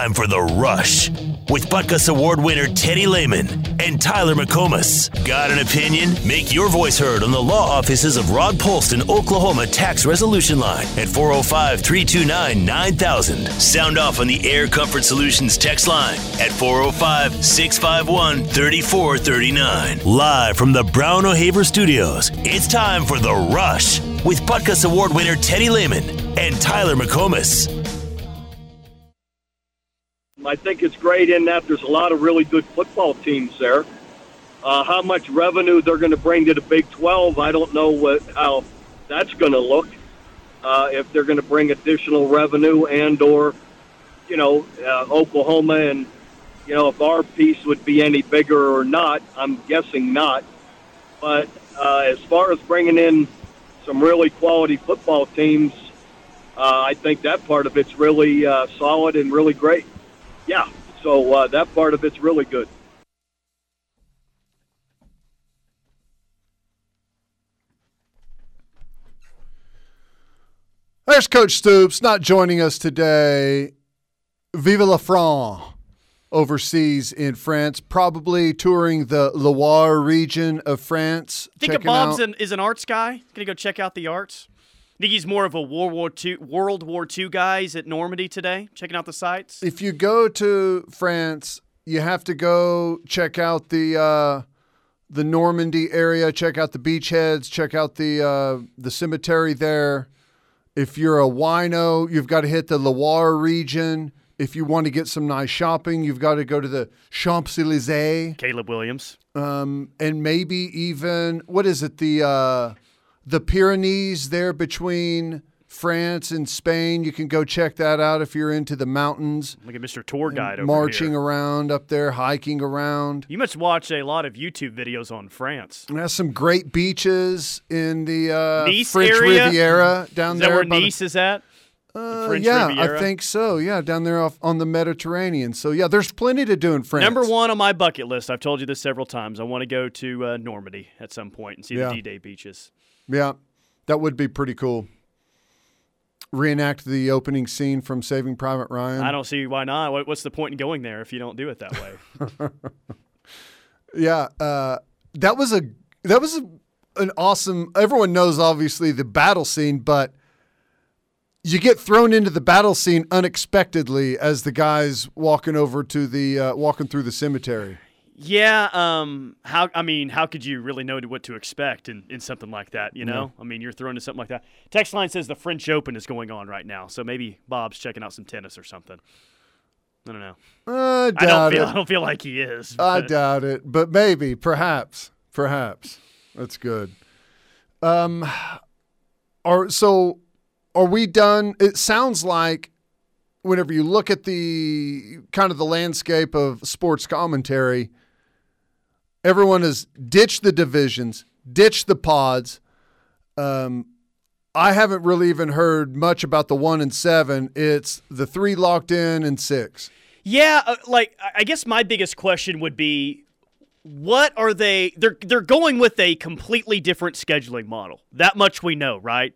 time for The Rush with Butkus Award winner Teddy Lehman and Tyler McComas. Got an opinion? Make your voice heard on the law offices of Rod Polston, Oklahoma Tax Resolution Line at 405 329 9000. Sound off on the Air Comfort Solutions text line at 405 651 3439. Live from the Brown O'Haver Studios, it's time for The Rush with Butkus Award winner Teddy Lehman and Tyler McComas. I think it's great in that there's a lot of really good football teams there. Uh, how much revenue they're going to bring to the Big 12, I don't know what how that's going to look. Uh, if they're going to bring additional revenue and or, you know, uh, Oklahoma and, you know, if our piece would be any bigger or not, I'm guessing not. But uh, as far as bringing in some really quality football teams, uh, I think that part of it's really uh, solid and really great yeah, so uh, that part of it's really good. There's Coach Stoops not joining us today. Vive la France overseas in France, probably touring the Loire region of France. Think of Bob's an, is an arts guy. Gonna go check out the arts. Think he's more of a World War II World War II guys at Normandy today, checking out the sites. If you go to France, you have to go check out the uh, the Normandy area, check out the beachheads, check out the uh, the cemetery there. If you're a wino, you've got to hit the Loire region. If you want to get some nice shopping, you've got to go to the Champs Elysees. Caleb Williams. Um, and maybe even what is it? The uh, the Pyrenees there between France and Spain. You can go check that out if you're into the mountains. Look at Mr. Tour Guide marching here. around up there, hiking around. You must watch a lot of YouTube videos on France. And has some great beaches in the uh, nice French area? Riviera down is there. Where the, Nice is at? Uh, yeah, Riviera? I think so. Yeah, down there off on the Mediterranean. So yeah, there's plenty to do in France. Number one on my bucket list. I've told you this several times. I want to go to uh, Normandy at some point and see Yeah. the D-Day beaches. Yeah, that would be pretty cool. Reenact the opening scene from Saving Private Ryan. I don't see why not. What's the point in going there if you don't do it that way? Yeah, uh, that was a that was a, an awesome. Everyone knows obviously the battle scene, but you get thrown into the battle scene unexpectedly as the guys walking over to the uh, walking through the cemetery. Yeah. Um. How? I mean, how could you really know what to expect in, in something like that? You know. I mean, you're thrown into something like that. Text line says the French Open is going on right now, so maybe Bob's checking out some tennis or something. I don't know. I I don't feel. it. I don't feel like he is. I doubt it, but maybe, perhaps, perhaps. That's good. Um, are so are we done? It sounds like whenever you look at the kind of the landscape of sports commentary, everyone has ditched the divisions, ditched the pods. Um, I haven't really even heard much about the one and seven. It's the three locked in and six. Yeah, uh, like I- I guess my biggest question would be what are they they're they're going with a completely different scheduling model. That much we know, right?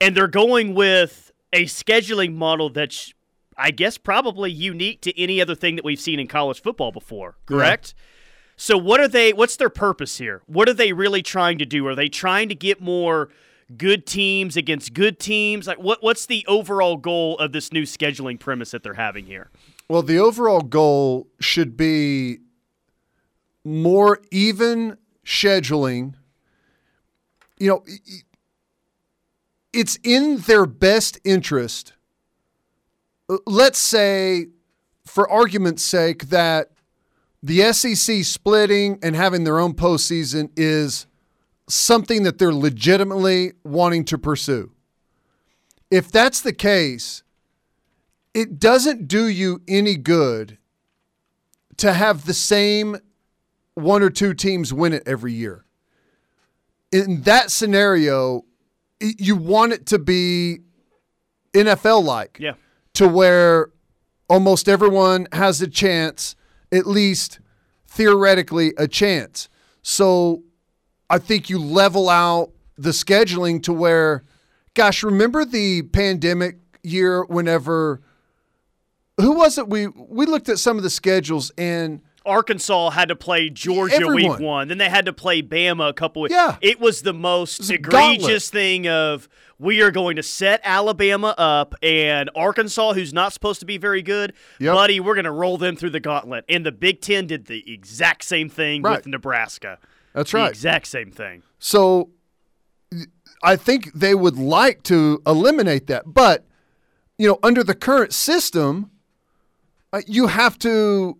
And they're going with a scheduling model that's I guess probably unique to any other thing that we've seen in college football before, correct? So what are they what's their purpose here? What are they really trying to do? Are they trying to get more good teams against good teams? Like what what's the overall goal of this new scheduling premise that they're having here? Well, the overall goal should be more even scheduling. You know, it's in their best interest. Uh, Let's say, for argument's sake, that the SEC splitting and having their own postseason is something that they're legitimately wanting to pursue. If that's the case, it doesn't do you any good to have the same one or two teams win it every year. In that scenario, you want it to be NFL like Yeah. to where almost everyone has a chance, at least theoretically, a chance. So I think you level out the scheduling to where, gosh, remember the pandemic year whenever who was it? We we looked at some of the schedules and Arkansas had to play Georgia Everyone. week one. Then they had to play Bama a couple weeks. Yeah. It was the most was egregious thing of we are going to set Alabama up and Arkansas, who's not supposed to be very good, Yep. buddy, we're going to roll them through the gauntlet. And the Big Ten did the exact same thing Right. with Nebraska. that's The right. exact same thing. So I think they would like to eliminate that, but you know, under the current system, uh, you have to.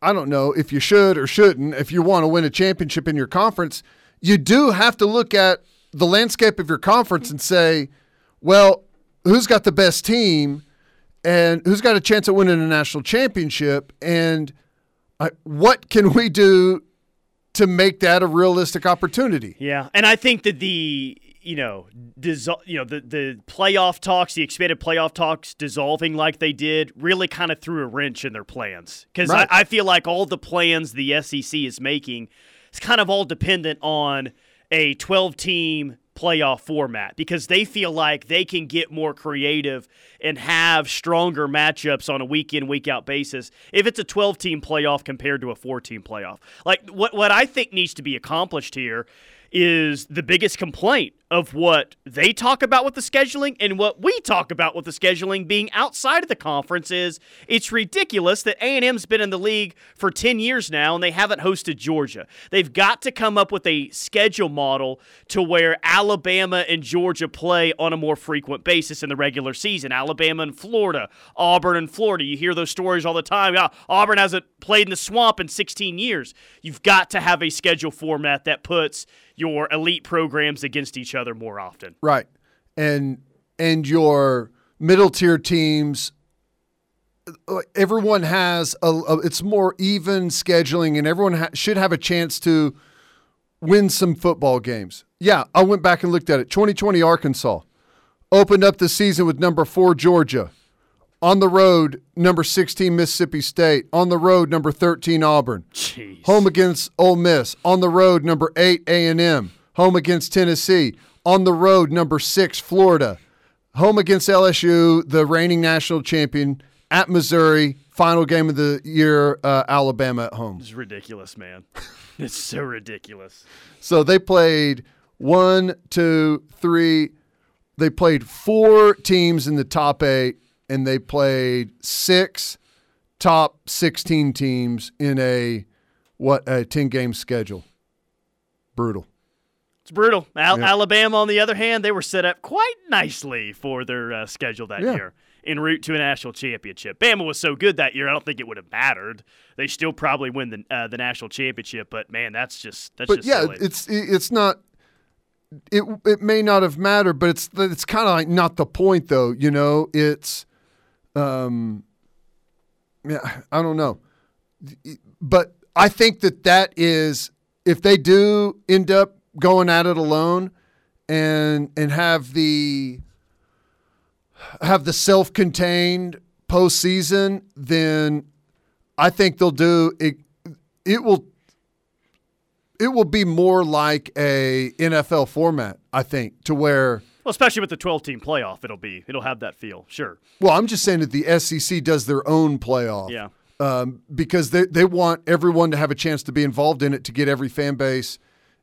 I don't know if you should or shouldn't. If you want to win a championship in your conference, you do have to look at the landscape of your conference and say, well, who's got the best team and who's got a chance at winning a national championship and uh, what can we do to make that a realistic opportunity? Yeah, and I think that the you know dissol- you know the the playoff talks, the expanded playoff talks dissolving like they did, really kind of threw a wrench in their plans because Right. I, I feel like all the plans the SEC is making is kind of all dependent on a 12 team playoff format because they feel like they can get more creative and have stronger matchups on a week in week out basis if it's a 12 team playoff compared to a 4 team playoff. Like what what I think needs to be accomplished here is the biggest complaint of what they talk about with the scheduling and what we talk about with the scheduling being outside of the conference is it's ridiculous that A&M's been in the league for 10 years now and they haven't hosted Georgia. They've got to come up with a schedule model to where Alabama and Georgia play on a more frequent basis in the regular season. Alabama and Florida, Auburn and Florida. You hear those stories all the time. Yeah, Auburn hasn't played in the swamp in 16 years. You've got to have a schedule format that puts your elite programs against each other more often. Right. And and your middle tier teams everyone has a, a it's more even scheduling and everyone ha- should have a chance to win some football games. Yeah, I went back and looked at it. 2020 Arkansas opened up the season with number 4 Georgia. On the road, number 16 Mississippi State. On the road, number 13 Auburn. Jeez. Home against Ole Miss. On the road, number eight A&M. Home against Tennessee. On the road, number six Florida. Home against LSU, the reigning national champion. At Missouri, final game of the year, uh, Alabama at home. It's ridiculous, man. it's so ridiculous. So they played one, two, three. They played four teams in the top eight, and they played six top 16 teams in a what a 10 game schedule. Brutal. It's brutal. Al- Yeah. Alabama, on the other hand, they were set up quite nicely for their uh, schedule that Yeah. year en route to a national championship. Bama was so good that year, I don't think it would have mattered. They still probably win the uh, the national championship, but man, that's just that's But just yeah, silly. it's it's not it it may not have mattered, but it's it's kind of like not the point though, you know? It's um yeah, I don't know. But I think that that is if they do end up going at it alone and and have the have the self-contained postseason, then I think they'll do it. It will it will be more like a NFL format, I think, to where well, especially with the 12 team playoff, it'll be it'll have that feel. Sure. well, I'm just saying that the SEC does their own playoff. Yeah. Um, because they, they want everyone to have a chance to be involved in it to get every fan base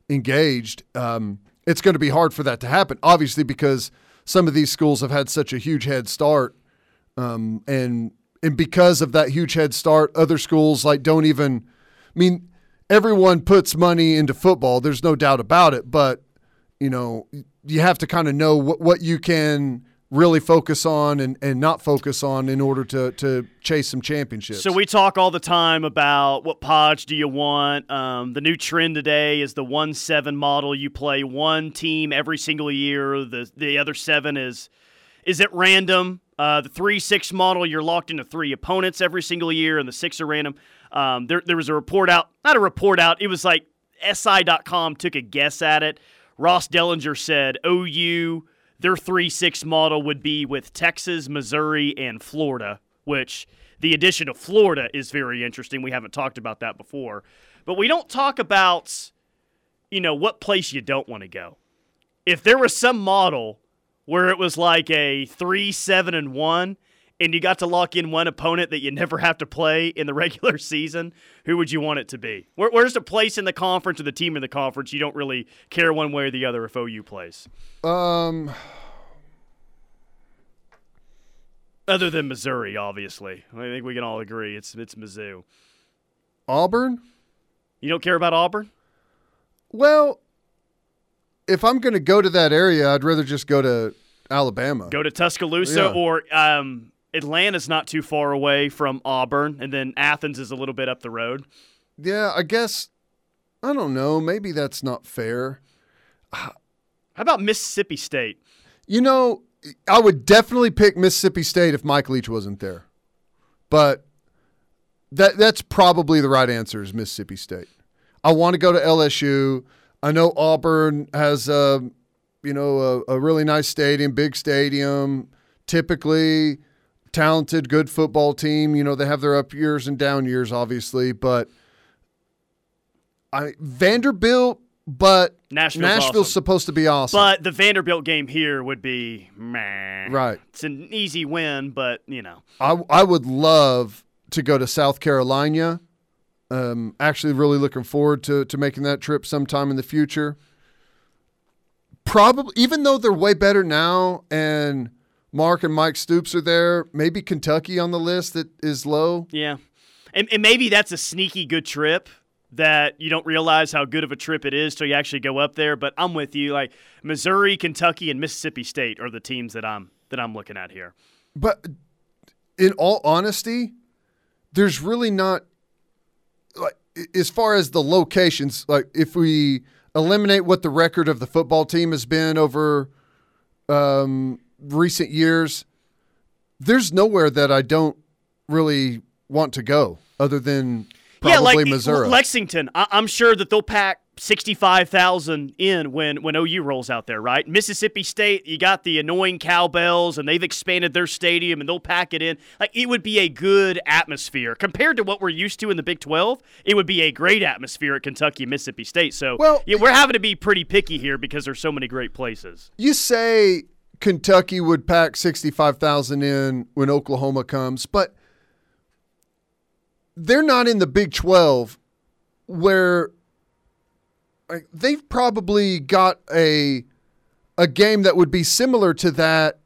engaged. Um, it's going to be hard for that to happen, obviously, because some of these schools have had such a huge head start. Um, and and because of that huge head start, other schools like don't even. I mean, everyone puts money into football. There's no doubt about it, but you know, you have to kind of know what, what you can really focus on and, and not focus on in order to to chase some championships. So we talk all the time about what podge do you want. Um, the new trend today is the one seven model. You play one team every single year. The the other seven is is at random. Uh, the three six model, you're locked into three opponents every single year, and the six are random. Um, there there was a report out, not a report out. It was like SI.com took a guess at it. Ross Dellenger said OU their 3 6 model would be with Texas, Missouri, and Florida, which the addition of Florida is very interesting. We haven't talked about that before. But we don't talk about, you know, what place you don't want to go. If there was some model where it was like a three, seven, and one, and you got to lock in one opponent that you never have to play in the regular season, who would you want it to be? Where, where's the place in the conference or the team in the conference you don't really care one way or the other if OU plays? Um, Other than Missouri, obviously. I think we can all agree it's it's Mizzou. Auburn. You don't care about Auburn? Well, if I'm going to go to that area, I'd rather just go to Alabama. Go to Tuscaloosa Yeah. or um, Atlanta's not too far away from Auburn, and then Athens is a little bit up the road. Yeah, I guess. I don't know. Maybe that's not fair. How about Mississippi State? You know, I would definitely pick Mississippi State if Mike Leach wasn't there, but that that's probably the right answer is Mississippi State. I want to go to LSU. I know Auburn has a, you know, a, a really nice stadium, big stadium. Typically, talented, good football team. You know, they have their up years and down years, obviously, but I Vanderbilt, but Nashville's Nashville's awesome. supposed to be awesome, But the Vanderbilt game here would be meh. right? It's an easy win, but you know. I I would love to go to South Carolina. Um, actually, really looking forward to to making that trip sometime in the future. Probably, even though they're way better now, and Mark and Mike Stoops are there, maybe Kentucky on the list that is low. Yeah. And, and maybe that's a sneaky good trip that you don't realize how good of a trip it is till you actually go up there. But I'm with you. Like Missouri, Kentucky, and Mississippi State are the teams that I'm that I'm looking at here. But in all honesty, there's really not like as far as the locations. Like if we eliminate what the record of the football team has been over um, recent years, there's nowhere that I don't really want to go other than probably yeah, like Missouri. Lexington. I- I'm sure that they'll pack sixty-five thousand in when when OU rolls out there, right? Mississippi State, you got the annoying cowbells, and they've expanded their stadium, and they'll pack it in. Like it would be a good atmosphere compared to what we're used to in the Big Twelve. It would be a great atmosphere at Kentucky and Mississippi State. So, Well- yeah, we're having to be pretty picky here because there's so many great places. you say Kentucky would pack 65,000 in when Oklahoma comes, but they're not in the Big 12 where like, they've probably got a a game that would be similar to that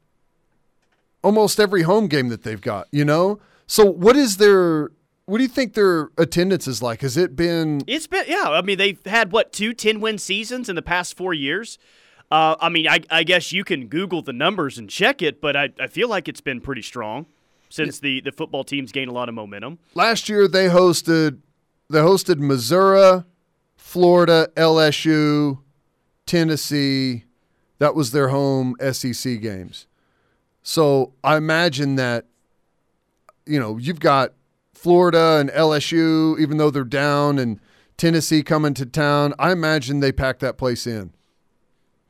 almost every home game that they've got, you know? So what is their what do you think their attendance is like? Has it been It's been yeah. I mean, they've had what two 10-win seasons in the past four years. Uh, I mean, I, I guess you can Google the numbers and check it, but I, I feel like it's been pretty strong since the, the football teams gained a lot of momentum. last year they hosted they hosted Missouri, Florida, LSU, Tennessee. That was their home SEC games. So I imagine that you know, you've got Florida and LSU even though they're down and Tennessee coming to town. I imagine they pack that place in.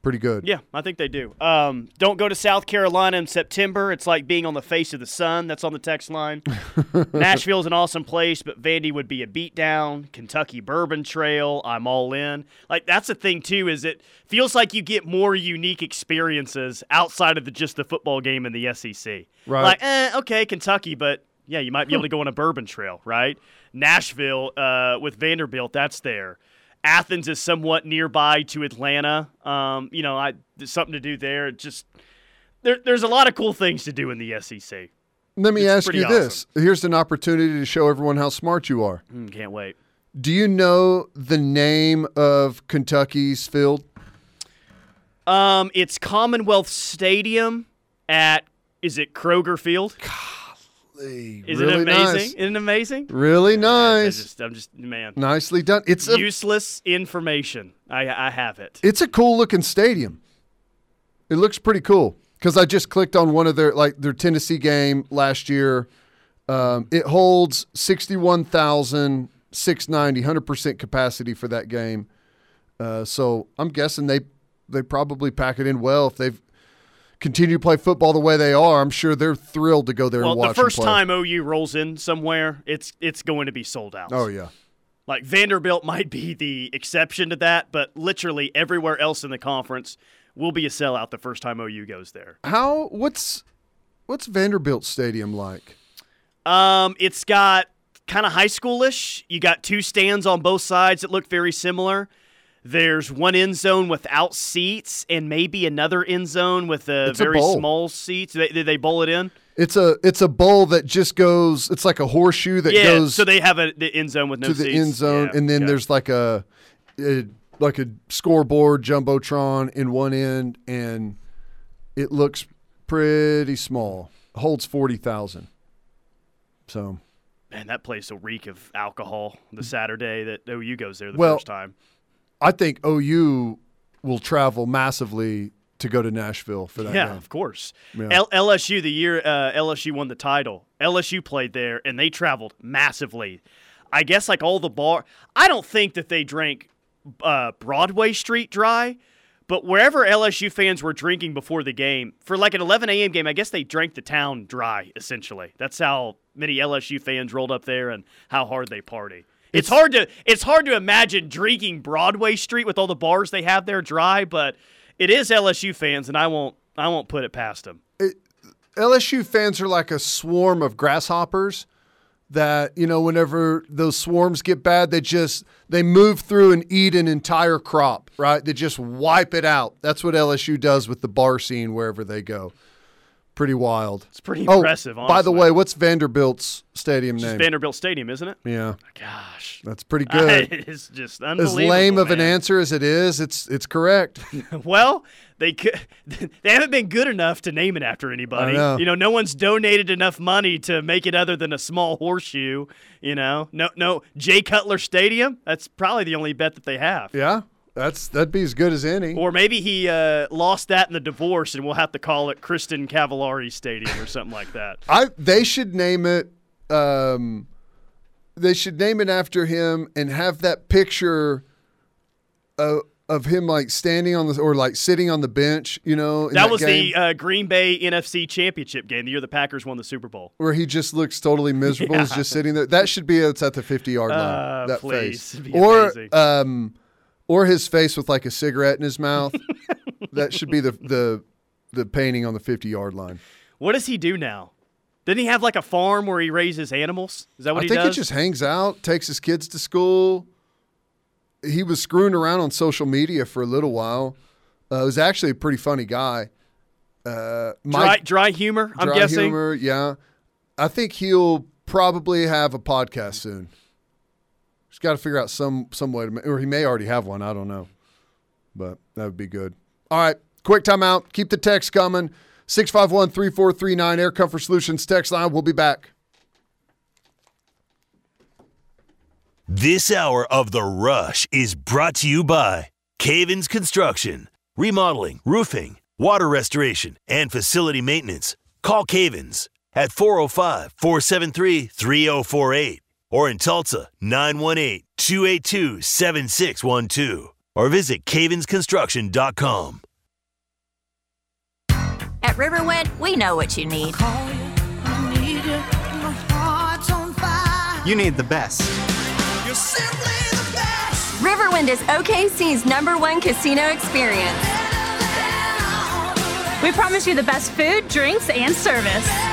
Pretty good. Yeah, I think they do. Um, don't go to South Carolina in September. It's like being on the face of the sun. That's on the text line. Nashville's an awesome place, but Vandy would be a beatdown. Kentucky Bourbon Trail, I'm all in. Like that's the thing too, is it feels like you get more unique experiences outside of the just the football game in the SEC. Right. Like, eh, okay, Kentucky, but yeah, you might be able to go on a bourbon trail, right? Nashville uh, with Vanderbilt, that's there. Athens is somewhat nearby to Atlanta. Um, you know, I there's something to do there. It just there, there's a lot of cool things to do in the SEC. Let me It's ask you this. Here's an opportunity to show everyone how smart you are. Mm, can't wait. Do you know the name of Kentucky's field? Um, it's Commonwealth Stadium at is it Kroger Field? Is really it amazing? Nice. Isn't it amazing? Really I nice. just, I'm just man. Nicely done. It's a Useless information. I I have it. it's a cool looking stadium. It looks pretty cool because I just clicked on one of their like their Tennessee game last year. Um, it holds 61,690, 100% capacity for that game. Uh, so I'm guessing they they probably pack it in well if they've continued to play football the way they are. I'm sure they're thrilled to go there Well, and watch the first time OU rolls in somewhere, it's it's going to be sold out. Oh yeah. Like Vanderbilt might be the exception to that, but literally everywhere else in the conference, will be a sellout the first time OU goes there. How what's what's Vanderbilt Stadium like? Um, it's got kind of high schoolish. You got two stands on both sides that look very similar. There's one end zone without seats, and maybe another end zone with a It's very bowl. small seats. Did they, did they bowl it in? It's a it's a bowl that just goes. It's like a horseshoe that yeah. goes so they have a the end zone with no seats. to the seats. end zone, Yeah, and then okay. there's like a, a like a scoreboard jumbotron in one end, and it looks pretty small. Holds forty thousand. So man that place will reek of alcohol the mm. Saturday that OU goes there the Well, first time. I think OU will travel massively to go to Nashville for that Yeah, game. of course. Yeah. L- LSU the year uh, LSU won the title. LSU played there and they traveled massively. I guess like all the bar. I don't think that they drank uh, Broadway Street dry, but wherever LSU fans were drinking before the game for like an 11 a.m. game, I guess they drank the town dry. Essentially, that's how many LSU fans rolled up there and how hard they party. It's, hard to it's hard to imagine drinking Broadway Street with all the bars they have there dry, but it is LSU fans, and I won't I won't put it past them. LSU fans are like a swarm of grasshoppers that, you know, whenever those swarms get bad, they just they move through and eat an entire crop, right? They just wipe it out. That's what LSU does with the bar scene wherever they go. Pretty wild. It's pretty Oh, impressive. by the way, what's Vanderbilt's stadium It's name? Vanderbilt Stadium, isn't it? yeah, Gosh, that's pretty good. it's just unbelievable. as lame of an answer as it is, it's it's correct. Well, they could, they haven't been good enough to name it after anybody. I know. You know, no one's donated enough money to make it other than a small horseshoe. You know, no, no Jay Cutler Stadium. That's probably the only bet that they have. yeah, that's that'd be as good as any. Or maybe he uh, lost that in the divorce, and we'll have to call it Kristin Cavallari Stadium or something like that. I they should name it. Um, they should name it after him and have that picture of, of him like standing on the or like sitting on the bench. You know, in That was game, the uh, Green Bay NFC Championship game, the year the Packers won the Super Bowl. where he just looks totally miserable. He's just sitting there. That should be it's at the fifty yard line. Uh, that please. face, or amazing. um, or his face with like a cigarette in his mouth. that should be the the the painting on the fifty yard line. What does he do now? Didn't he have like a farm where he raises animals? Is that what I he think he just hangs out, takes his kids to school. He was screwing around on social media for a little while. Uh, was actually a pretty funny guy. Uh, dry, dry humor, I'm dry guessing. humor, yeah. I think he'll probably have a podcast soon. He's got to figure out some some way to, or he may already have one. I don't know, but that would be good. All right, quick timeout. Keep the text coming. 651 3439 Air Comfort Solutions text line. We'll be back. This hour of The Rush is brought to you by Cavens Construction, remodeling, roofing, water restoration, and facility maintenance. Call Cavens at 405 473 3048 or in Tulsa 918 282 7612 or visit cavensconstruction.com. At Riverwind, we know what you need. You need the best. Riverwind is OKC's number one casino experience. We promise you the best food, drinks, and service.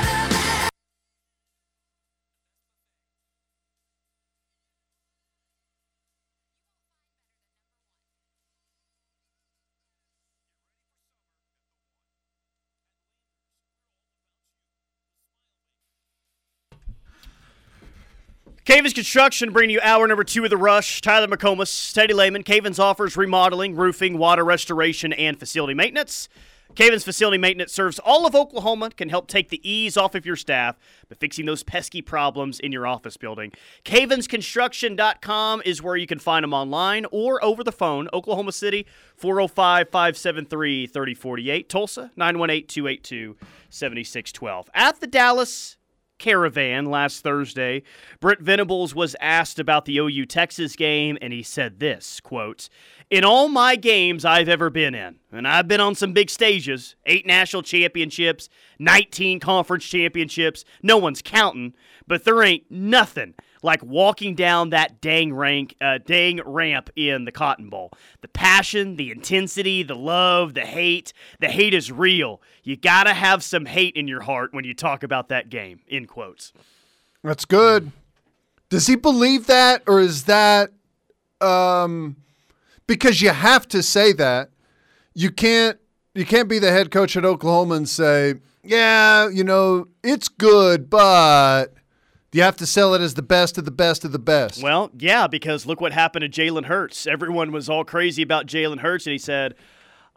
Cavens Construction bringing you hour number two of the rush. Tyler McComas, Teddy Lehman. Cavens offers remodeling, roofing, water restoration, and facility maintenance. Cavens Facility Maintenance serves all of Oklahoma, can help take the ease off of your staff by fixing those pesky problems in your office building. CavensConstruction.com is where you can find them online or over the phone. Oklahoma City, 405 573 3048. Tulsa, 918 282 7612. At the Dallas Caravan last Thursday, Brent Venables was asked about the OU Texas game, and he said this quote, In all my games I've ever been in, and I've been on some big stages, eight national championships, 19 conference championships, no one's counting, but there ain't nothing like walking down that dang rank, uh, dang ramp in the Cotton Bowl. The passion, the intensity, the love, the hate. The hate is real. You gotta have some hate in your heart when you talk about that game. In quotes. That's good. Does he believe that, or is that um, because you have to say that? You can't. You can't be the head coach at Oklahoma and say, "Yeah, you know, it's good, but." You have to sell it as the best of the best of the best. Well, yeah, because look what happened to Jalen Hurts. Everyone was all crazy about Jalen Hurts, and he said,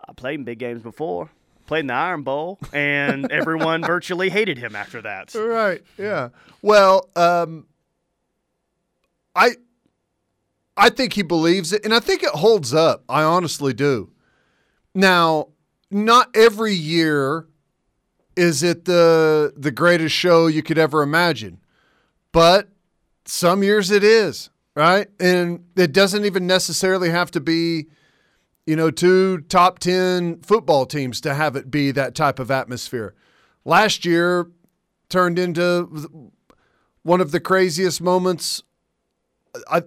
I played in big games before, played in the Iron Bowl, and everyone virtually hated him after that. Right. Yeah. Well, um, I I think he believes it, and I think it holds up. I honestly do. Now, not every year is it the the greatest show you could ever imagine, but some years it is, right? And it doesn't even necessarily have to be, you know, two top ten football teams to have it be that type of atmosphere. Last year turned into one of the craziest moments. I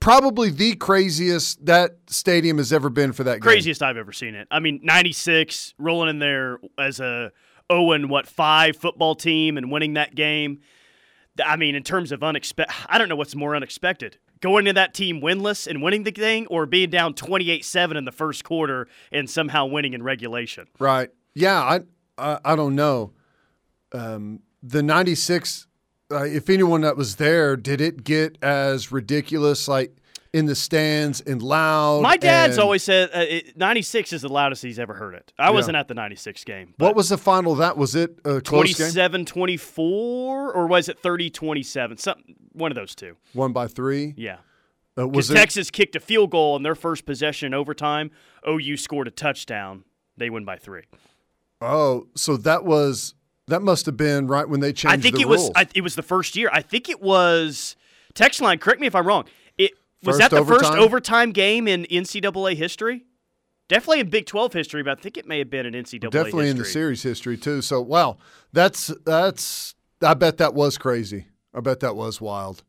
probably the craziest that stadium has ever been for that game. Craziest I've ever seen it. I mean, 96 rolling in there as a 0 and what 5 football team and winning that game. I mean, in terms of unexpected, I don't know what's more unexpected. Going to that team winless and winning the thing or being down 28-7 in the first quarter and somehow winning in regulation. Right. Yeah, I I, I don't know. Um, the 96 uh, if anyone that was there, did it get as ridiculous like in the stands and loud? My dad's and- always said uh, it, 96 is the loudest he's ever heard it. I wasn't at the 96 game. What was the final? That was it. A close game. 27 24 or was it 30 27? Something one of those two. One by three. Yeah. Uh, was it? Texas kicked a field goal in their first possession in overtime. OU scored a touchdown. They win by three. Oh, so that was that must have been right when they changed. I think the it was. I, it was the first year. I think it was. Text line. Correct me if I'm wrong. Was that the first overtime? overtime game in NCAA history. Definitely in Big 12 history, but I think it may have been in NCAA definitely in the series history too. So wow, that's that's. I bet that was crazy. I bet that was wild.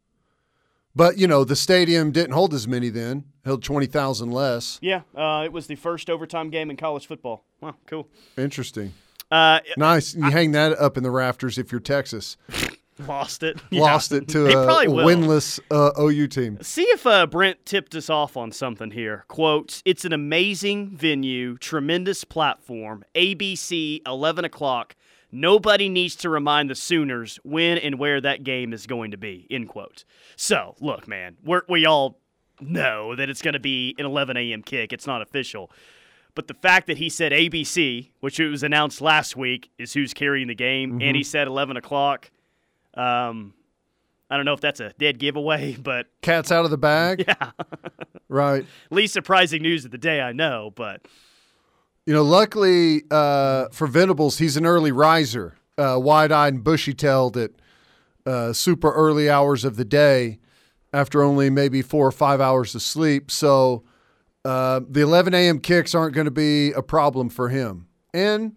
But you know, the stadium didn't hold as many then. Held twenty thousand less. Yeah, uh, it was the first overtime game in college football. Wow, cool. Interesting. Uh, Nice. You hang that up in the rafters if you're Texas. lost it. Lost it to a probably winless uh, OU team. See if uh, Brent tipped us off on something here. Quote, it's an amazing venue, tremendous platform, ABC, 11 o'clock. Nobody needs to remind the Sooners when and where that game is going to be, end quote. So, look, man, we're, we all know that it's going to be an 11 a.m. kick. It's not official. But the fact that he said ABC, which it was announced last week, is who's carrying the game, and he said 11 o'clock, um, I don't know if that's a dead giveaway, but Cat's out of the bag. yeah. Right. least surprising news of the day, I know, but You know, luckily uh, for Venables, he's an early riser, uh, wide-eyed and bushy-tailed at uh, super early hours of the day, after only maybe four or five hours of sleep. So uh, the 11 a.m. kicks aren't going to be a problem for him. And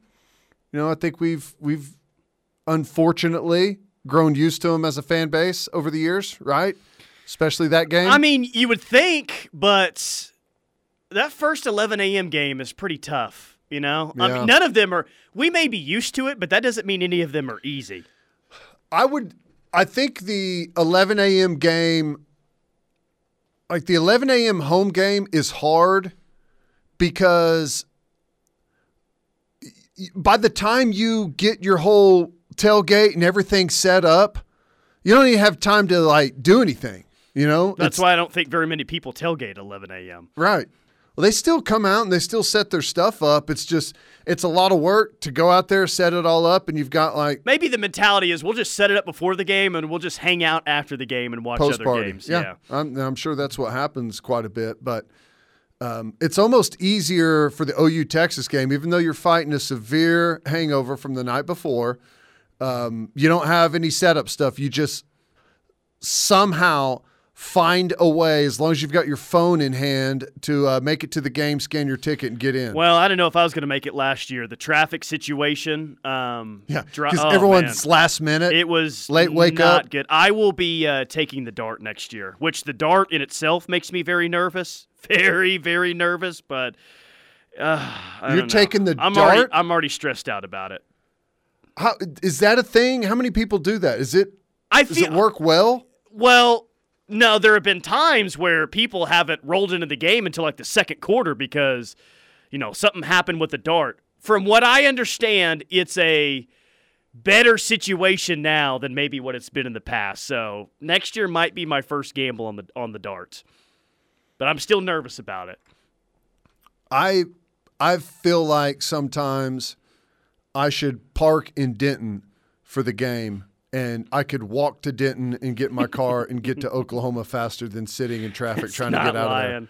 you know, I think we've we've unfortunately grown used to him as a fan base over the years, right? Especially that game. I mean, you would think, but that first 11 a.m. game is pretty tough. You know, I mean, none of them are. We may be used to it, but that doesn't mean any of them are easy. I would. I think the 11 a.m. game, like the 11 a.m. home game, is hard because by the time you get your whole tailgate and everything set up, you don't even have time to like do anything. You know, That's It's- why I don't think very many people tailgate 11 a.m. Right. Well, they still come out and they still set their stuff up. It's just it's a lot of work to go out there, set it all up, and you've got like Maybe the mentality is we'll just set it up before the game and we'll just hang out after the game and watch other games. Yeah, I'm, I'm sure that's what happens quite a bit. But um, it's almost easier for the OU Texas game, even though you're fighting a severe hangover from the night before. Um, you don't have any setup stuff. You just somehow find a way as long as you've got your phone in hand to uh, make it to the game, scan your ticket, and get in. Well, I don't know if I was going to make it last year. The traffic situation. Um, yeah, because oh, everyone's man. last minute. It was late wake not up. good. I will be uh, taking the dart next year, which the dart in itself makes me very nervous, very very nervous. But uh, I You're don't know. taking the I'm Already, dart? I'm already stressed out about it. How, is that a thing? How many people do that? Is it? I Does feel it work well? well. No, there have been times where people haven't rolled into the game until like the second quarter because, you know, something happened with the dart. From what I understand, it's a better situation now than maybe what it's been in the past. So next year might be my first gamble on the on the darts, but I'm still nervous about it. I I feel like sometimes I should park in Denton for the game and I could walk to Denton and get my car and get to Oklahoma faster than sitting in traffic trying to get out of there. Not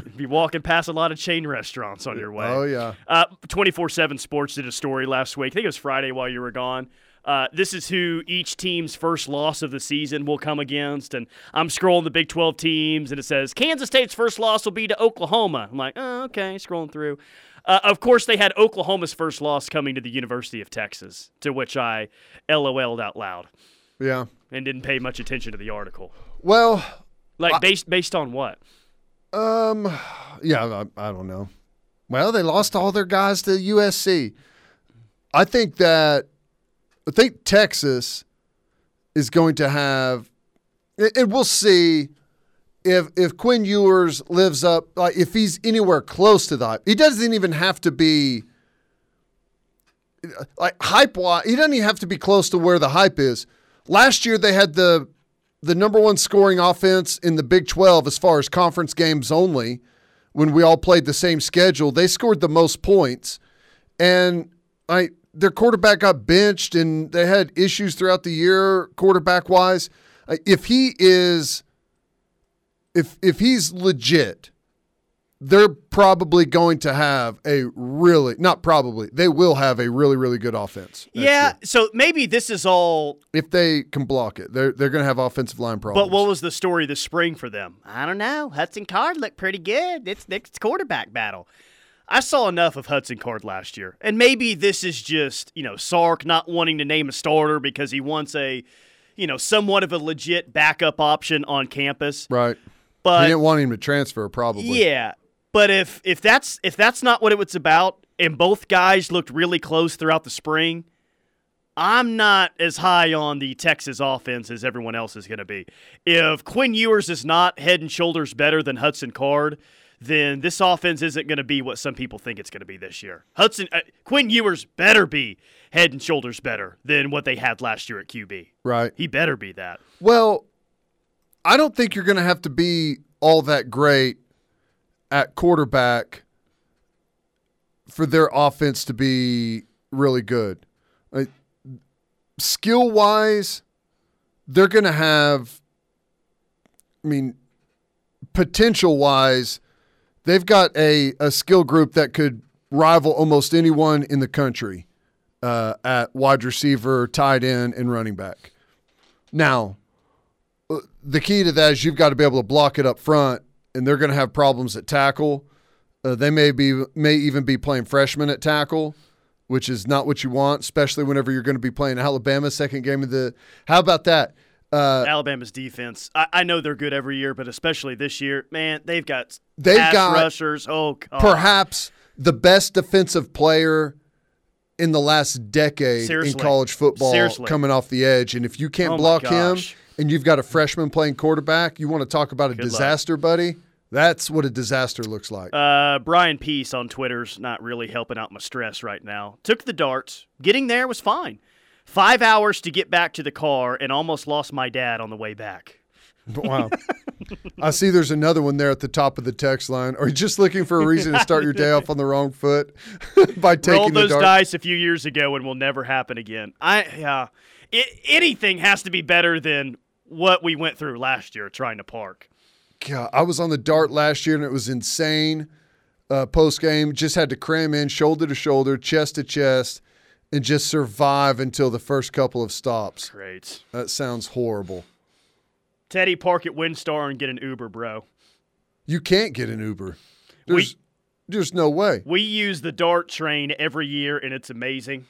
lying. Be walking past a lot of chain restaurants on your way. Oh yeah. Uh, 24/7 Sports did a story last week. I think it was Friday while you were gone. Uh, this is who each team's first loss of the season will come against, and I'm scrolling the Big 12 teams, and it says Kansas State's first loss will be to Oklahoma. I'm like, oh, okay, scrolling through. Uh, of course, they had Oklahoma's first loss coming to the University of Texas, to which I LOL'd out loud Yeah. and didn't pay much attention to the article. Well, Like based based on what? um yeah, I, I don't know. Well, they lost all their guys to USC. I think that I think Texas is going to have and we'll see if if Quinn Ewers lives up like if he's anywhere close to that. He doesn't even have to be like hype wise, he doesn't even have to be close to where the hype is. Last year they had the the number one scoring offense in the Big 12 as far as conference games only when we all played the same schedule. They scored the most points and I their quarterback got benched and they had issues throughout the year quarterback wise. If he is if if he's legit, they're probably going to have a really not probably they will have a really really good offense. Yeah, year. so maybe this is all if they can block it, they're they're going to have offensive line problems. But what was the story this spring for them? I don't know. Hudson Card looked pretty good. It's next quarterback battle. I saw enough of Hudson Card last year, and maybe this is just you know Sark not wanting to name a starter because he wants a you know somewhat of a legit backup option on campus. right? But he didn't want him to transfer, probably. yeah, but if if that's if that's not what it was about, and both guys looked really close throughout the spring, I'm not as high on the Texas offense as everyone else is going to be. If Quinn Ewers is not head and shoulders better than Hudson Card, then this offense isn't going to be what some people think it's going to be this year. Hudson uh, Quinn Ewers better be head and shoulders better than what they had last year at QB. Right. He better be that. Well, I don't think you're going to have to be all that great at quarterback for their offense to be really good. Skill wise, they're going to have, I mean, potential wise, they've got a, a skill group that could rival almost anyone in the country uh, at wide receiver, tight end, and running back. Now, the key to that is you've got to be able to block it up front, and they're going to have problems at tackle. Uh, they may be may even be playing freshmen at tackle, which is not what you want, especially whenever you're going to be playing Alabama second game of the. How about that? Uh, Alabama's defense. I, I know they're good every year, but especially this year, man, they've got They've got rushers. Oh, God. perhaps the best defensive player in the last decade Seriously. in college football Seriously. coming off the edge. And if you can't Oh block him. And you've got a freshman playing quarterback, you want to talk about a Good luck. disaster, buddy? That's what a disaster looks like. Uh, Brian Peace on Twitter's not really helping out my stress right now. Took the darts. Getting there was fine. Five hours to get back to the car and almost lost my dad on the way back. Wow. I see there's another one there at the top of the text line. Are you just looking for a reason to start your day off on the wrong foot by taking Rolled the those dart? dice a few years ago and will never happen again. I yeah, it, anything has to be better than what we went through last year trying to park. God, I was on the dart last year and it was insane. Uh, Post game, just had to cram in shoulder to shoulder, chest to chest, and just survive until the first couple of stops. Great. That sounds horrible. Teddy, park at WinStar and get an Uber, bro. You can't get an Uber. There's, there's no way. We use the DART train every year, and it's amazing.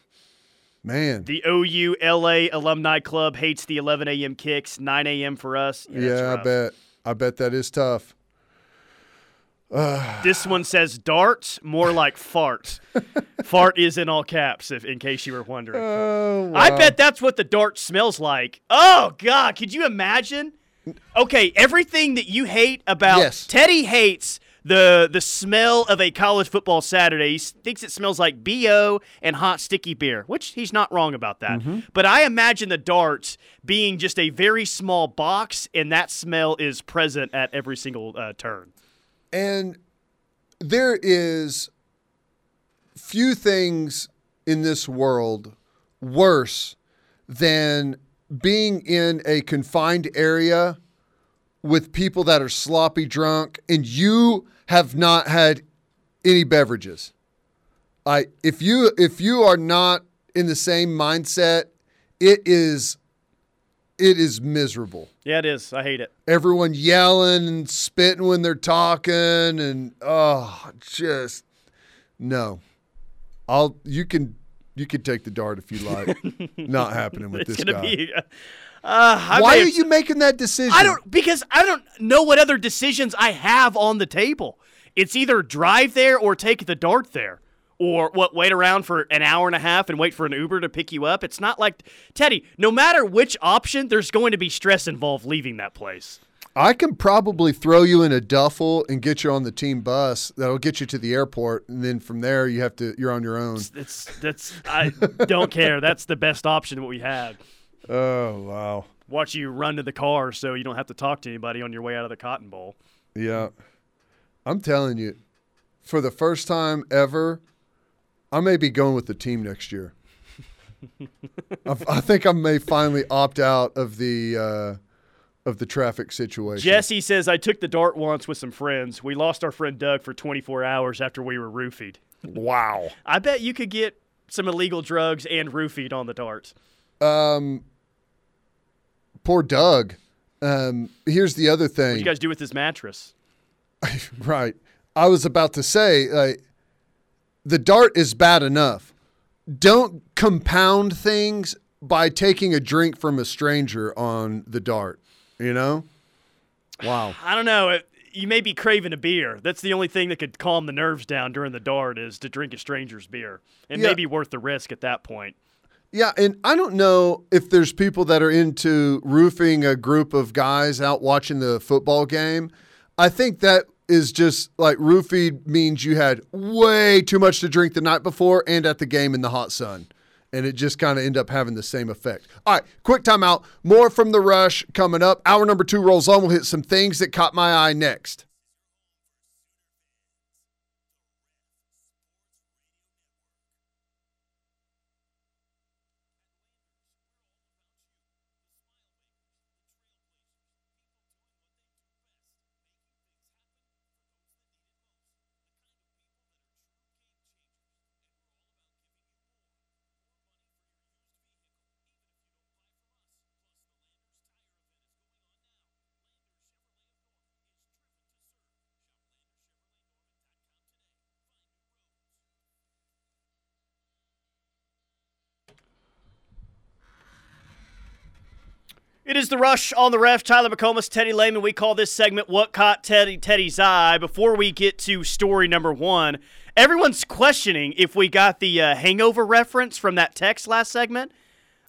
Man. The OU LA Alumni Club hates the 11 a.m. kicks, 9 a.m. for us. Yeah, yeah, I bet. I bet that is tough. This one says darts, more like fart. fart is in all caps, if in case you were wondering. Oh, I bet that's what the dart smells like. Oh God, could you imagine? Okay, everything that you hate about Yes. Teddy hates the the smell of a college football Saturday. He thinks it smells like bo and hot sticky beer, which he's not wrong about that. Mm-hmm. But I imagine the darts being just a very small box, and that smell is present at every single uh, turn. And there is few things in this world worse than being in a confined area with people that are sloppy drunk and you have not had any beverages. I if you if you are not in the same mindset, it is it is miserable Yeah, it is. I hate it. everyone yelling and spitting when they're talking and oh just no i'll you can you can take the dart if you like not happening with It's this gonna guy be. Uh, I why are you making that decision I don't because I don't know what other decisions I have on the table. It's either drive there or take the dart there. Or what wait around for an hour and a half and wait for an Uber to pick you up. It's not like Teddy, no matter which option, there's going to be stress involved leaving that place. i can probably throw you in a duffel and get you on the team bus that'll get you to the airport and then from there you have to you're on your own That's that's I don't care. That's the best option that we had. oh wow Watch you run to the car so you don't have to talk to anybody on your way out of the cotton bowl. Yeah. I'm telling you, for the first time ever, I may be going with the team next year. I, I think I may finally opt out of the uh, of the traffic situation. Jesse says I took the dart once with some friends. We lost our friend Doug for 24 hours after we were roofied. Wow. I bet you could get some illegal drugs and roofied on the darts. Um, poor Doug. Um, here's the other thing. What thing. you guys do with his mattress? Right. I was about to say, like, the dart is bad enough. Don't compound things by taking a drink from a stranger on the dart. You know? Wow. I don't know. It, you may be craving a beer. That's the only thing that could calm the nerves down during the dart is to drink a stranger's beer. It Yeah. may be worth the risk at that point. Yeah, and I don't know if there's people that are into roofing a group of guys out watching the football game. I think that is just like roofied means you had way too much to drink the night before and at the game in the hot sun. And it just kind of end up having the same effect. All right, quick timeout. More from the rush coming up. Hour number two rolls on. We'll hit some things that caught my eye next. It is the rush on the ref. Tyler McComas, Teddy Lehman. We call this segment "What Caught Teddy Teddy's Eye." Before we get to story number one, everyone's questioning if we got the uh, hangover reference from that text last segment.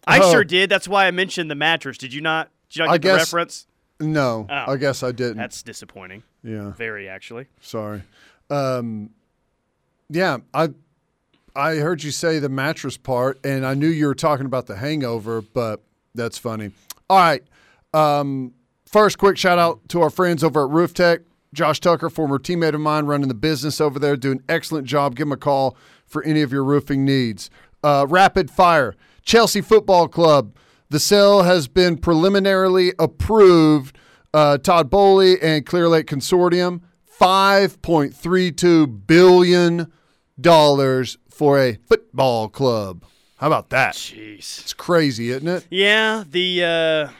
I Oh. sure did. That's why I mentioned the mattress. Did you not? Did you not I get the guess- reference? No, Oh. I guess I didn't. That's disappointing. yeah. Very actually. Sorry. Um, yeah, I I heard you say the mattress part, and I knew you were talking about the hangover, but that's funny. All right. Um, first, quick shout out to our friends over at Roof Tech. Josh Tucker, former teammate of mine, running the business over there, doing an excellent job. Give him a call for any of your roofing needs. Uh, rapid fire. Chelsea Football Club. The sale has been preliminarily approved. Uh, Todd Boehly and Clearlake Consortium, $5.32 billion for a football club. How about that? Jeez. It's crazy, isn't it? Yeah, the uh,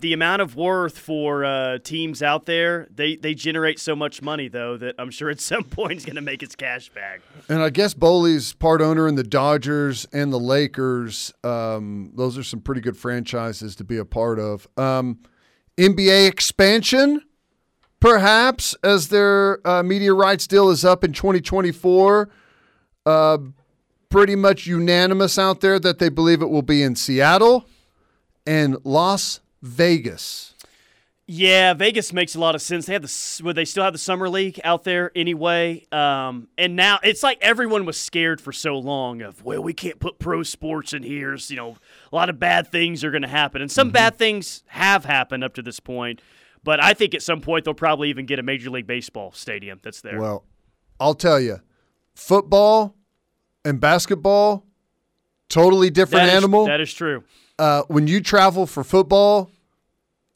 the amount of worth for uh, teams out there, they, they generate so much money, though, that I'm sure at some point he's going to make his cash back. And I guess Boehly's part owner in the Dodgers and the Lakers. Um, those are some pretty good franchises to be a part of. Um, NBA expansion, perhaps, as their uh, media rights deal is up in 2024. Uh, pretty much unanimous out there that they believe it will be in Seattle and Las Vegas. Yeah, Vegas makes a lot of sense. They have the would they still have the summer league out there anyway? Um, and now it's like everyone was scared for so long of well, we can't put pro sports in here. So, you know, a lot of bad things are going to happen, and some mm-hmm. bad things have happened up to this point. But I think at some point they'll probably even get a Major League Baseball stadium that's there. Well, I'll tell you, football and basketball, totally different that is, animal. That is true. Uh, when you travel for football,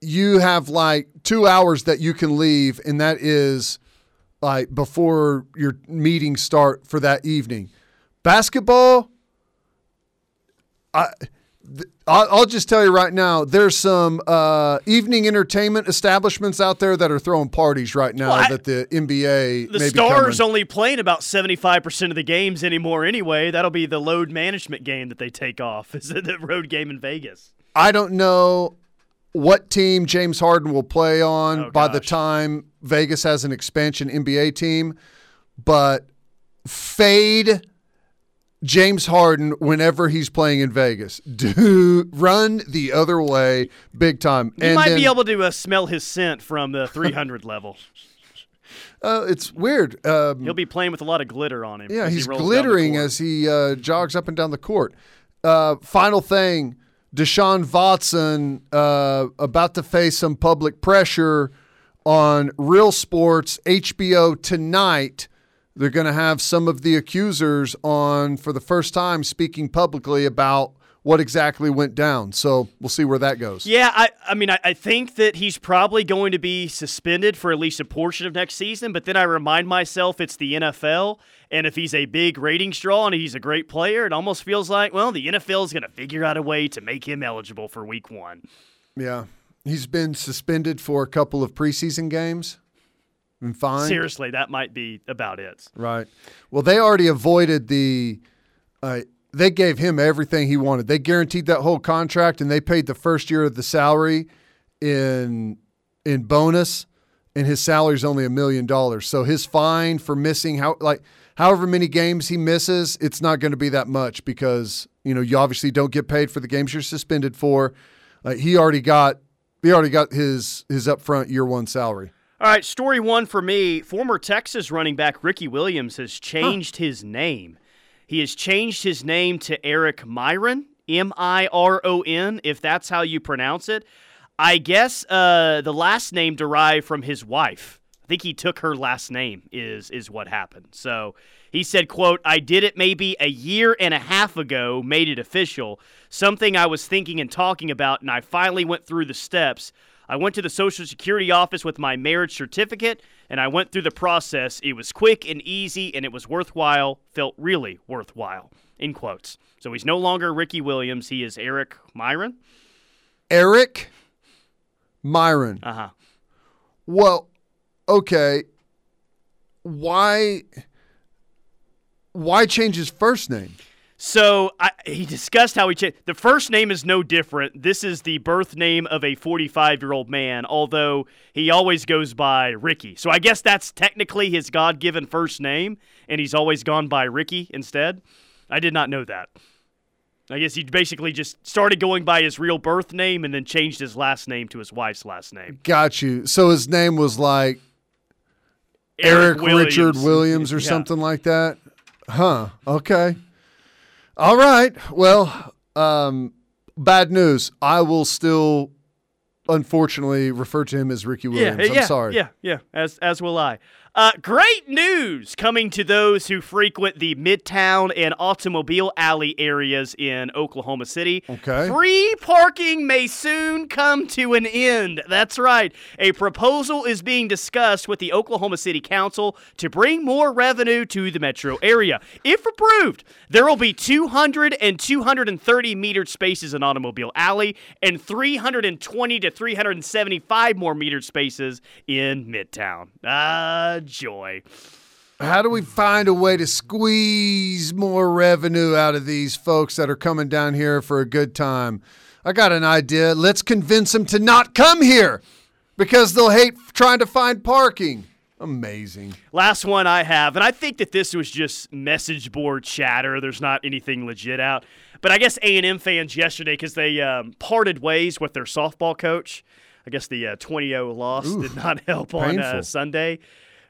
you have like two hours that you can leave, and that is like before your meetings start for that evening. Basketball, I I'll just tell you right now, there's some uh, evening entertainment establishments out there that are throwing parties right now well, I, that the NBA. The Stars only playing about 75% of the games anymore anyway. That'll be the load management game that they take off. Is the road game in Vegas? I don't know what team James Harden will play on oh, by the time Vegas has an expansion NBA team, but fade James Harden whenever he's playing in Vegas. Do run the other way big time. You and might then, be able to uh, smell his scent from the 300 level. Uh, it's weird. Um, He'll be playing with a lot of glitter on him. Yeah, he's he glittering as he uh, jogs up and down the court. Uh, final thing Deshaun Watson uh, about to face some public pressure on Real Sports HBO tonight they're going to have some of the accusers on for the first time speaking publicly about what exactly went down. So we'll see where that goes. Yeah, I, I mean, I, I, think that he's probably going to be suspended for at least a portion of next season. But then I remind myself it's the NFL. And if he's a big ratings draw and he's a great player, it almost feels like, well, the NFL is going to figure out a way to make him eligible for week one. Yeah. He's been suspended for a couple of preseason games and fine. Seriously, that might be about it. Right. Well, they already avoided the. Uh, they gave him everything he wanted. They guaranteed that whole contract, and they paid the first year of the salary in in bonus, and his salary is only a million dollars. So his fine for missing how like however many games he misses, it's not going to be that much because you know you obviously don't get paid for the games you're suspended for. Like he already got he already got his his upfront year one salary. All right, story one for me. Former Texas running back Ricky Williams has changed huh. his name. He has changed his name to Eric Miron, M I R O N, if that's how you pronounce it. I guess uh, the last name derived from his wife. I think he took her last name is is what happened. So he said, quote, I did it maybe a year and a half ago, made it official. Something I was thinking and talking about, and I finally went through the steps. I went to the Social Security office with my marriage certificate and I went through the process. It was quick and easy and it was worthwhile, felt really worthwhile. In quotes. So he's no longer Ricky Williams. He is Eric Miron. Eric Miron. Uh huh. Well, okay. Why? Why change his first name? So I, he discussed how he changed. The first name is no different. This is the birth name of a 45 year old man, although he always goes by Ricky. So I guess that's technically his God given first name, and he's always gone by Ricky instead. I did not know that. I guess he basically just started going by his real birth name and then changed his last name to his wife's last name. Got you. So his name was like Eric, Eric Williams. Richard Williams or yeah. something like that? Huh. Okay. All right. Well, um, bad news. I will still, unfortunately, refer to him as Ricky Williams. Yeah, I'm sorry. Yeah, yeah. As as will I. Uh, great news coming to those who frequent the Midtown and Automobile Alley areas in Oklahoma City. Okay. Free parking may soon come to an end. That's right. A proposal is being discussed with the Oklahoma City Council to bring more revenue to the metro area. If approved, there will be 200 and 230 metered spaces in Automobile Alley and 320 to 375 more metered spaces in Midtown. Ah, joy. How do we find a way to squeeze more revenue out of these folks that are coming down here for a good time? I got an idea. Let's convince them to not come here because they'll hate trying to find parking. Amazing. Last one I have, and I think that this was just message board chatter. There's not anything legit out, but I guess A and M fans yesterday because they um, parted ways with their softball coach. I guess the uh, 20-0 loss Oof, did not help on uh. Sunday,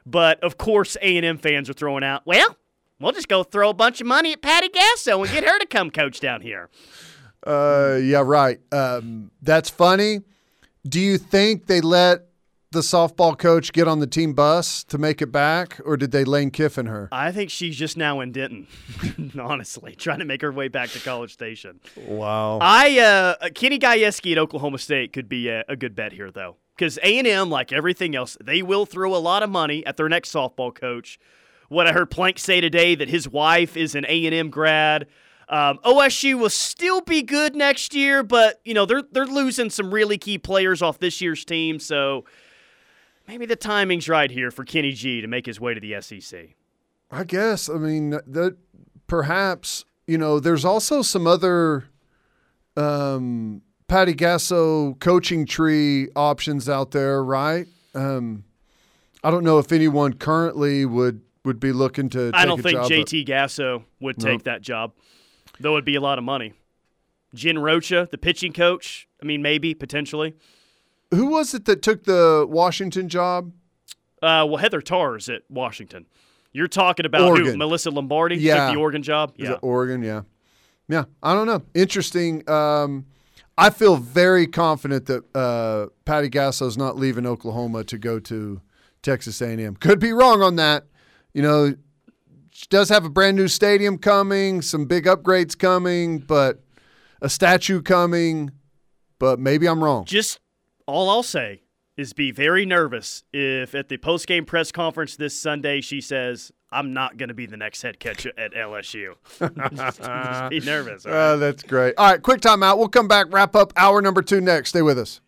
but of course A and M fans are throwing out. Well, we'll just go throw a bunch of money at Patty Gasso and get her to come coach down here. Uh, yeah, right. Um, that's funny. Do you think they let the softball coach get on the team bus to make it back, or did they Lane Kiffin her? I think she's just now in Denton, honestly, trying to make her way back to College Station. Wow. I uh, Kenny Gajewski at Oklahoma State could be a, a good bet here, though, because A and M, like everything else, they will throw a lot of money at their next softball coach. What I heard Plank say today that his wife is an A and M grad. Um, OSU will still be good next year, but you know they're they're losing some really key players off this year's team, so maybe the timing's right here for Kenny G to make his way to the SEC. I guess. I mean, that perhaps you know. There's also some other um, Patty Gasso coaching tree options out there, right? Um, I don't know if anyone currently would would be looking to. Take I don't a think job, JT Gasso would take Nope. that job, though it'd be a lot of money. Jen Rocha, the pitching coach, I mean, maybe potentially. Who was it that took the Washington job? Uh, well, Heather Tarr's at Washington. You're talking about who? Melissa Lombardi Yeah. took the Oregon job. Is Yeah, Oregon? Yeah, yeah. I don't know. Interesting. Um, I feel very confident that uh, Patty Gasso's not leaving Oklahoma to go to Texas A&M. Could be wrong on that. You know, she does have a brand new stadium coming, some big upgrades coming, but a statue coming. But maybe I'm wrong. just all I'll say is be very nervous if at the post game press conference this Sunday she says, "I'm not going to be the next head coach at LSU." just, just be nervous. all right? Uh, that's great. All right, quick timeout. We'll come back, wrap up hour number two next. Stay with us.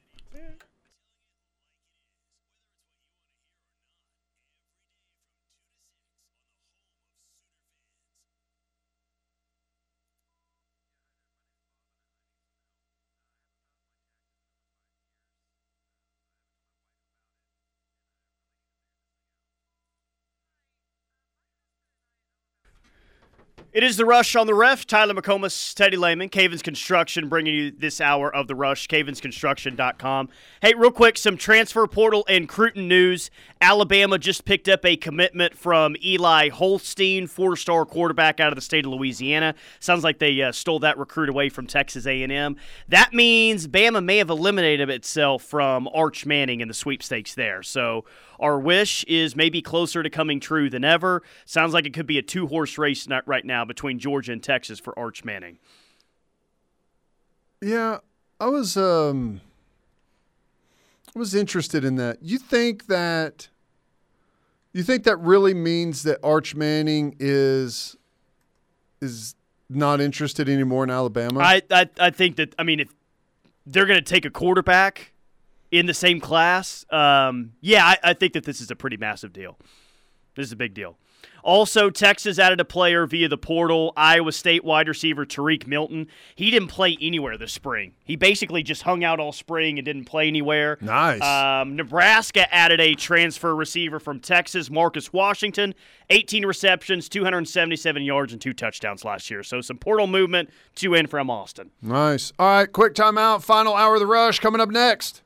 It is the Rush on the Ref. Tyler McComas, Teddy Lehman, Cavens Construction bringing you this hour of the Rush, cavensconstruction.com. Hey, real quick, some transfer portal and Cruton news. Alabama just picked up a commitment from Eli Holstein, four-star quarterback out of the state of Louisiana. Sounds like they uh, stole that recruit away from Texas A&M. That means Bama may have eliminated itself from Arch Manning in the sweepstakes there. So our wish is maybe closer to coming true than ever. Sounds like it could be a two horse race right now between Georgia and Texas for Arch Manning. Yeah, I was um I was interested in that. You think that you think that really means that Arch Manning is is not interested anymore in Alabama? I, I I think that I mean if they're going to take a quarterback in the same class, um, yeah, I, I think that this is a pretty massive deal. This is a big deal. Also, Texas added a player via the portal. Iowa State wide receiver Tarique Milton. He didn't play anywhere this spring. He basically just hung out all spring and didn't play anywhere. Nice. Um, Nebraska added a transfer receiver from Texas, Marcus Washington. 18 receptions, 277 yards, and two touchdowns last year. So some portal movement to in from Austin. nice. All right, quick timeout. Final hour of the rush coming up next.